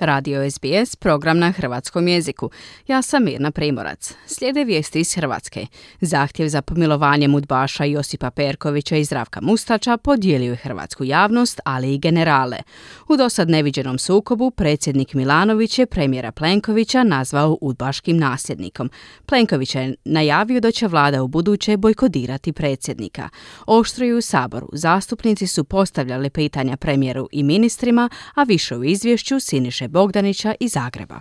Radio SBS, program na hrvatskom jeziku. Ja sam Mirna Primorac. Slijede vijesti iz Hrvatske. Zahtjev za pomilovanjem udbaša Josipa Perkovića i Zdravka Mustača podijelio je hrvatsku javnost, ali i generale. U dosad neviđenom sukobu predsjednik Milanović je premijera Plenkovića nazvao udbaškim nasljednikom. Plenković je najavio da će vlada u buduće bojkodirati predsjednika. Oštruju u Saboru. Zastupnici su postavljali pitanja premijeru i ministrima, a više u izvješću Siniše Bogdanića iz Zagreba.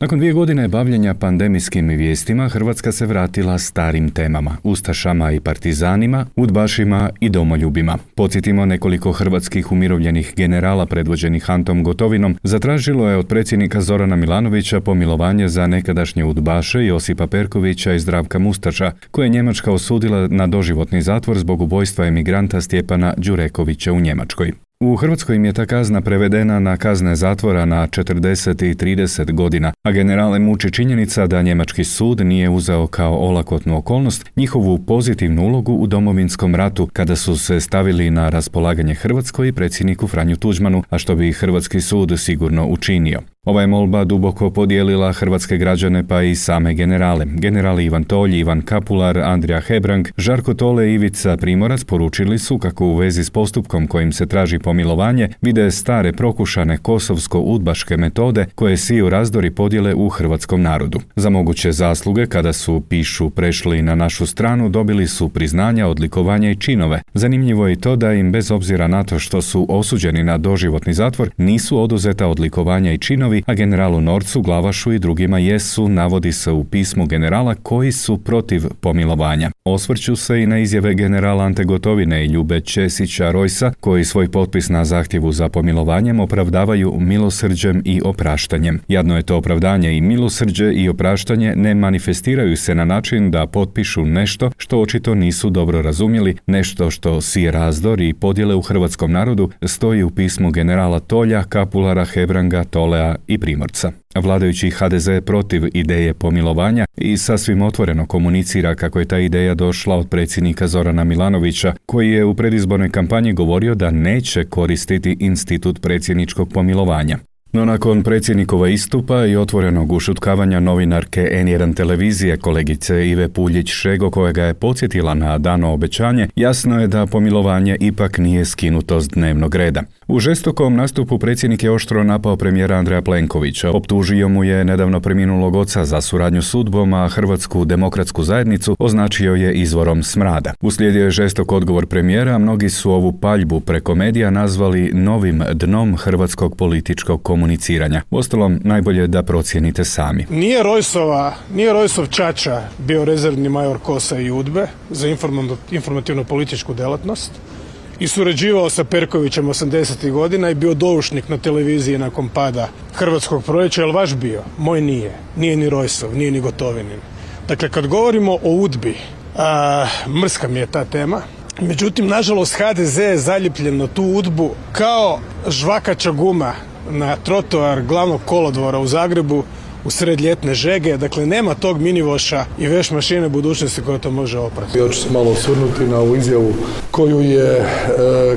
Nakon dvije godine bavljenja pandemijskim vijestima, Hrvatska se vratila starim temama, ustašama i partizanima, udbašima i domoljubima. Podsjetimo nekoliko hrvatskih umirovljenih generala predvođenih Antom Gotovinom zatražilo je od predsjednika Zorana Milanovića pomilovanje za nekadašnje udbaše Josipa Perkovića i Zdravka Mustača, koje je Njemačka osudila na doživotni zatvor zbog ubojstva emigranta Stjepana Đurekovića u Njemačkoj. U Hrvatskoj im je ta kazna prevedena na kazne zatvora na 40 i 30 godina, a generale muči činjenica da njemački sud nije uzeo kao olakotnu okolnost njihovu pozitivnu ulogu u domovinskom ratu kada su se stavili na raspolaganje Hrvatskoj i predsjedniku Franju Tuđmanu, a što bi hrvatski sud sigurno učinio. Ova je molba duboko podijelila hrvatske građane pa i same generale. Generali Ivan Tolj, Ivan Kapular, Andrija Hebrang, Žarko Tole i Ivica Primorac poručili su kako u vezi s postupkom kojim se traži pomilovanje vide stare prokušane kosovsko-udbaške metode koje siju razdori podjele u hrvatskom narodu. Za moguće zasluge kada su, pišu, prešli na našu stranu dobili su priznanja, odlikovanja i činove. Zanimljivo je to da im bez obzira na to što su osuđeni na doživotni zatvor nisu oduzeta odlikovanja i činovi a generalu Norcu, Glavašu i drugima jesu, navodi se u pismu generala koji su protiv pomilovanja. Osvrću se i na izjave generala Ante Gotovine i Ljube Česića Rojsa, koji svoj potpis na zahtjevu za pomilovanjem opravdavaju milosrđem i opraštanjem. Jadno je to opravdanje i milosrđe i opraštanje ne manifestiraju se na način da potpišu nešto što očito nisu dobro razumjeli, nešto što si razdor i podjele u hrvatskom narodu stoji u pismu generala Tolja, Kapulara, Hebranga, Tolea i Primorca. Vladajući HDZ protiv ideje pomilovanja i sasvim otvoreno komunicira kako je ta ideja došla od predsjednika Zorana Milanovića, koji je u predizbornoj kampanji govorio da neće koristiti institut predsjedničkog pomilovanja. No nakon predsjednikova istupa i otvorenog ušutkavanja novinarke N1 televizije kolegice Ive Puljić-Šego kojega je podsjetila na dano obećanje, jasno je da pomilovanje ipak nije skinuto s dnevnog reda. U žestokom nastupu predsjednik je oštro napao premijera Andreja Plenkovića. Optužio mu je nedavno preminulog oca za suradnju s udbom, a Hrvatsku demokratsku zajednicu označio je izvorom smrada. Uslijedio je žestok odgovor premijera, mnogi su ovu paljbu preko medija nazvali novim dnom hrvatskog političkog komuniciranja. Ostalom, najbolje da procijenite sami. Nije Rojsova, nije Rojsov Čača bio rezervni major Kosa i Udbe za informativno političku delatnost i surađivao sa Perkovićem 80. godina i bio doušnik na televiziji nakon pada hrvatskog proljeća, jel vaš bio? Moj nije. Nije ni Rojsov, nije ni Gotovinin. Dakle, kad govorimo o udbi, a, mrska mi je ta tema, međutim, nažalost, HDZ je zaljepljen na tu udbu kao žvakača guma na trotoar glavnog kolodvora u Zagrebu u sred ljetne žege, dakle nema tog minivoša i veš mašine budućnosti koja to može oprati. Ja ću se malo osvrnuti na ovu izjavu koju je e,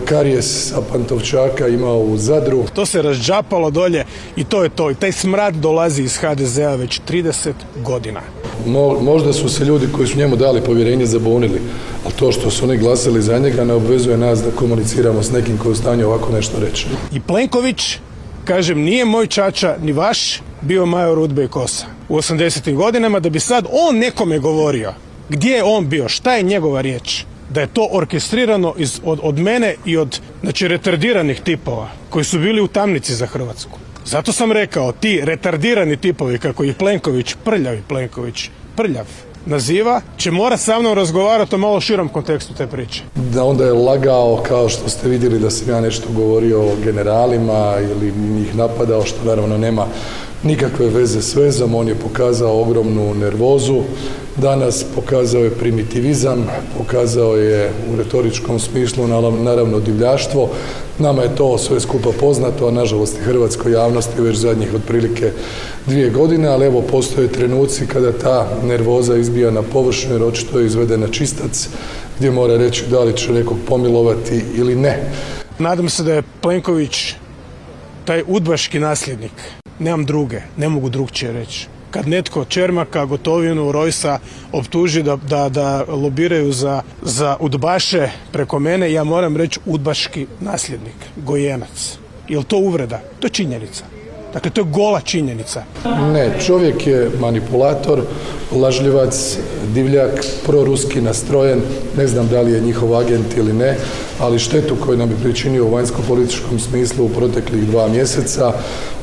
Karijes sa Pantovčaka imao u Zadru. To se razđapalo dolje i to je to. I taj smrad dolazi iz HDZ-a već 30 godina. Mo, možda su se ljudi koji su njemu dali povjerenje zabunili, ali to što su oni glasali za njega ne obvezuje nas da komuniciramo s nekim koji je u stanju ovako nešto reći. I Plenković, kažem, nije moj čača ni vaš, bio major Udbe i Kosa u 80. godinama da bi sad on nekome govorio gdje je on bio, šta je njegova riječ da je to orkestrirano iz, od, od mene i od znači retardiranih tipova koji su bili u tamnici za Hrvatsku. Zato sam rekao, ti retardirani tipovi kako ih Plenković, prljavi Plenković, prljav, naziva, će morati sa mnom razgovarati o malo širom kontekstu te priče. Da onda je lagao kao što ste vidjeli da sam ja nešto govorio o generalima ili njih napadao što naravno nema nikakve veze s vezom, on je pokazao ogromnu nervozu, danas pokazao je primitivizam, pokazao je u retoričkom smislu naravno divljaštvo. Nama je to sve skupa poznato, a nažalost i hrvatskoj javnosti već zadnjih otprilike dvije godine, ali evo postoje trenuci kada ta nervoza izbija na površinu jer očito je izvedena čistac gdje mora reći da li će nekog pomilovati ili ne. Nadam se da je Plenković taj udbaški nasljednik. Nemam druge, ne mogu drugčije reći. Kad netko Čermaka, Gotovinu, Rojsa optuži da, da, da lobiraju za, za udbaše preko mene, ja moram reći udbaški nasljednik, gojenac. Jel to uvreda? To je činjenica. Dakle, to je gola činjenica. Ne, čovjek je manipulator, lažljivac, divljak, proruski nastrojen, ne znam da li je njihov agent ili ne, ali štetu koju nam je pričinio u vanjsko-političkom smislu u proteklih dva mjeseca,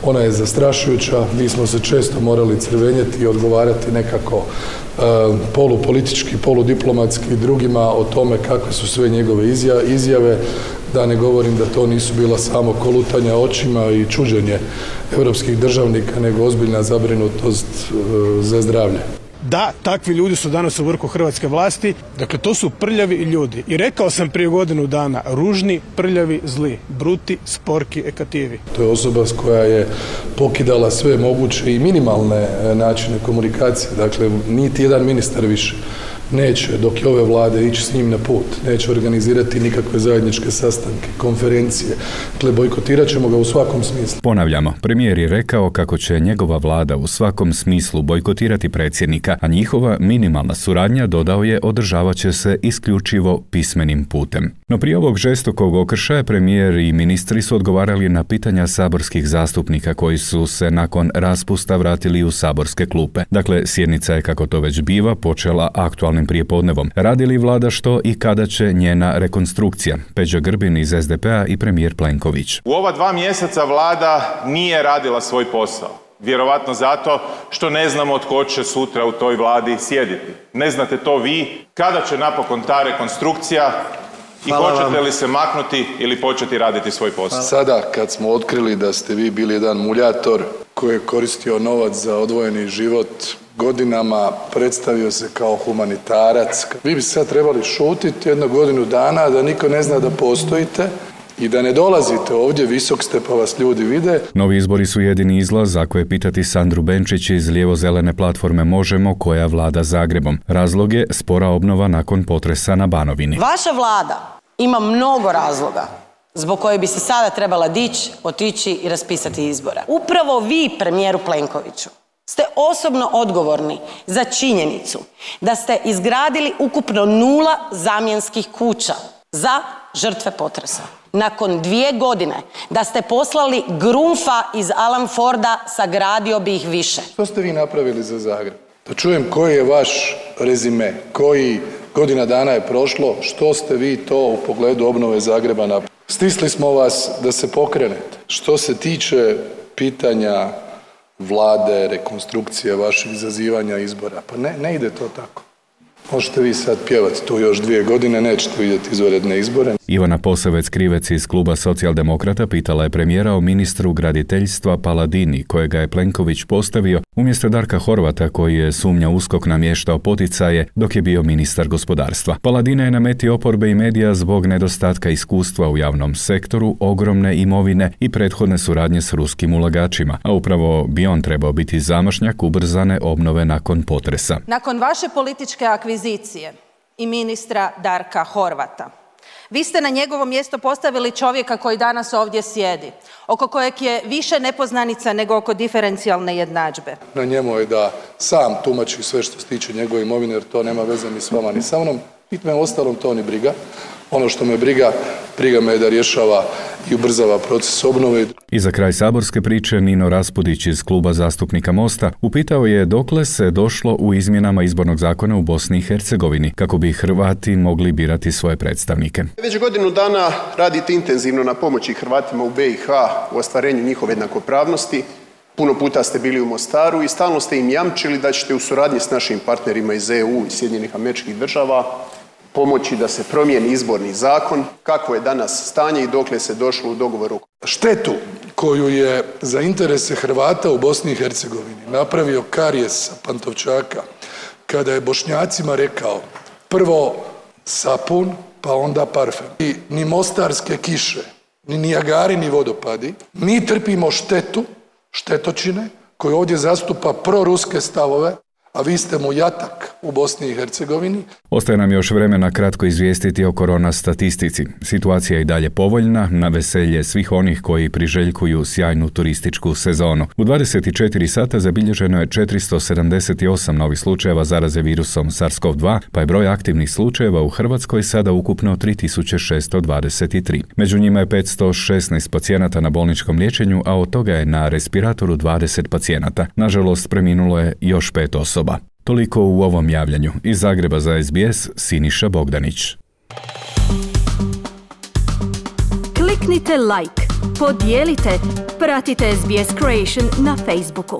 ona je zastrašujuća. Mi smo se često morali crvenjeti i odgovarati nekako e, polupolitički, poludiplomatski drugima o tome kakve su sve njegove izjave, da ne govorim da to nisu bila samo kolutanja očima i čuđenje europskih državnika, nego ozbiljna zabrinutost e, za zdravlje. Da, takvi ljudi su danas u vrhu hrvatske vlasti, dakle to su prljavi ljudi. I rekao sam prije godinu dana, ružni, prljavi, zli, bruti, sporki, ekativi. To je osoba koja je pokidala sve moguće i minimalne e, načine komunikacije, dakle niti jedan ministar više neće dok je ove vlade ići s njim na put, neće organizirati nikakve zajedničke sastanke, konferencije. Dakle, bojkotirat ćemo ga u svakom smislu. Ponavljamo, premijer je rekao kako će njegova vlada u svakom smislu bojkotirati predsjednika, a njihova minimalna suradnja, dodao je, održavat će se isključivo pismenim putem. No prije ovog žestokog okršaja premijer i ministri su odgovarali na pitanja saborskih zastupnika koji su se nakon raspusta vratili u saborske klupe. Dakle, sjednica je, kako to već biva, počela aktualno prije prijepodnevom. Radi li vlada što i kada će njena rekonstrukcija? Peđa Grbin iz SDP-a i premijer Plenković. U ova dva mjeseca vlada nije radila svoj posao. Vjerovatno zato što ne znamo tko će sutra u toj vladi sjediti. Ne znate to vi. Kada će napokon ta rekonstrukcija i hoćete li se maknuti ili početi raditi svoj posao? Sada kad smo otkrili da ste vi bili jedan muljator koji je koristio novac za odvojeni život godinama predstavio se kao humanitarac. Vi bi sad trebali šutiti jednu godinu dana da niko ne zna da postojite i da ne dolazite ovdje, visok ste pa vas ljudi vide. Novi izbori su jedini izlaz, ako je pitati Sandru Benčić iz lijevo-zelene platforme Možemo koja vlada Zagrebom. Razlog je spora obnova nakon potresa na Banovini. Vaša vlada ima mnogo razloga zbog koje bi se sada trebala dići, otići i raspisati izbora. Upravo vi, premijeru Plenkoviću, ste osobno odgovorni za činjenicu da ste izgradili ukupno nula zamjenskih kuća za žrtve potresa. Nakon dvije godine da ste poslali Grunfa iz Alan Forda, sagradio bi ih više. Što ste vi napravili za Zagreb? Da čujem koji je vaš rezime, koji godina dana je prošlo, što ste vi to u pogledu obnove Zagreba napravili? Stisli smo vas da se pokrenete. Što se tiče pitanja vlade, rekonstrukcije vaših izazivanja izbora. Pa ne, ne ide to tako. Možete vi sad pjevati tu još dvije godine, nećete vidjeti izvanredne izbore. Ivana Posavec Krivec iz kluba socijaldemokrata pitala je premijera o ministru graditeljstva Paladini, kojega je Plenković postavio umjesto Darka Horvata koji je sumnja uskok namještao poticaje dok je bio ministar gospodarstva. Paladina je na meti oporbe i medija zbog nedostatka iskustva u javnom sektoru, ogromne imovine i prethodne suradnje s ruskim ulagačima, a upravo bi on trebao biti zamašnjak ubrzane obnove nakon potresa. Nakon vaše političke akvizicije i ministra Darka Horvata, vi ste na njegovo mjesto postavili čovjeka koji danas ovdje sjedi, oko kojeg je više nepoznanica nego oko diferencijalne jednadžbe. Na njemu je da sam tumači sve što se tiče njegove imovine jer to nema veze ni s vama ni sa mnom. Niti me ostalom to ni briga. Ono što me briga, briga me je da rješava i ubrzava proces obnove. I za kraj saborske priče Nino Raspudić iz kluba zastupnika Mosta upitao je dokle se došlo u izmjenama izbornog zakona u Bosni i Hercegovini kako bi Hrvati mogli birati svoje predstavnike. Već godinu dana radite intenzivno na pomoći Hrvatima u BiH u ostvarenju njihove jednakopravnosti. Puno puta ste bili u Mostaru i stalno ste im jamčili da ćete u suradnji s našim partnerima iz EU i Sjedinjenih američkih država pomoći da se promijeni izborni zakon, kako je danas stanje i dokle se došlo u dogovoru. Štetu koju je za interese Hrvata u Bosni i Hercegovini napravio Karijes Pantovčaka kada je Bošnjacima rekao prvo sapun, pa onda parfem. I ni mostarske kiše, ni nijagari, ni vodopadi. Mi trpimo štetu, štetočine, koje ovdje zastupa proruske stavove, a vi ste mu jatak u Bosni i Hercegovini. Ostaje nam još vremena kratko izvijestiti o korona statistici. Situacija je i dalje povoljna, na veselje svih onih koji priželjkuju sjajnu turističku sezonu. U 24 sata zabilježeno je 478 novih slučajeva zaraze virusom SARS-CoV-2, pa je broj aktivnih slučajeva u Hrvatskoj sada ukupno 3623. Među njima je 516 pacijenata na bolničkom liječenju, a od toga je na respiratoru 20 pacijenata. Nažalost, preminulo je još pet osoba. Toliko u ovom javljanju. Iz Zagreba za SBS, Siniša Bogdanić. Kliknite like, podijelite, pratite SBS Creation na Facebooku.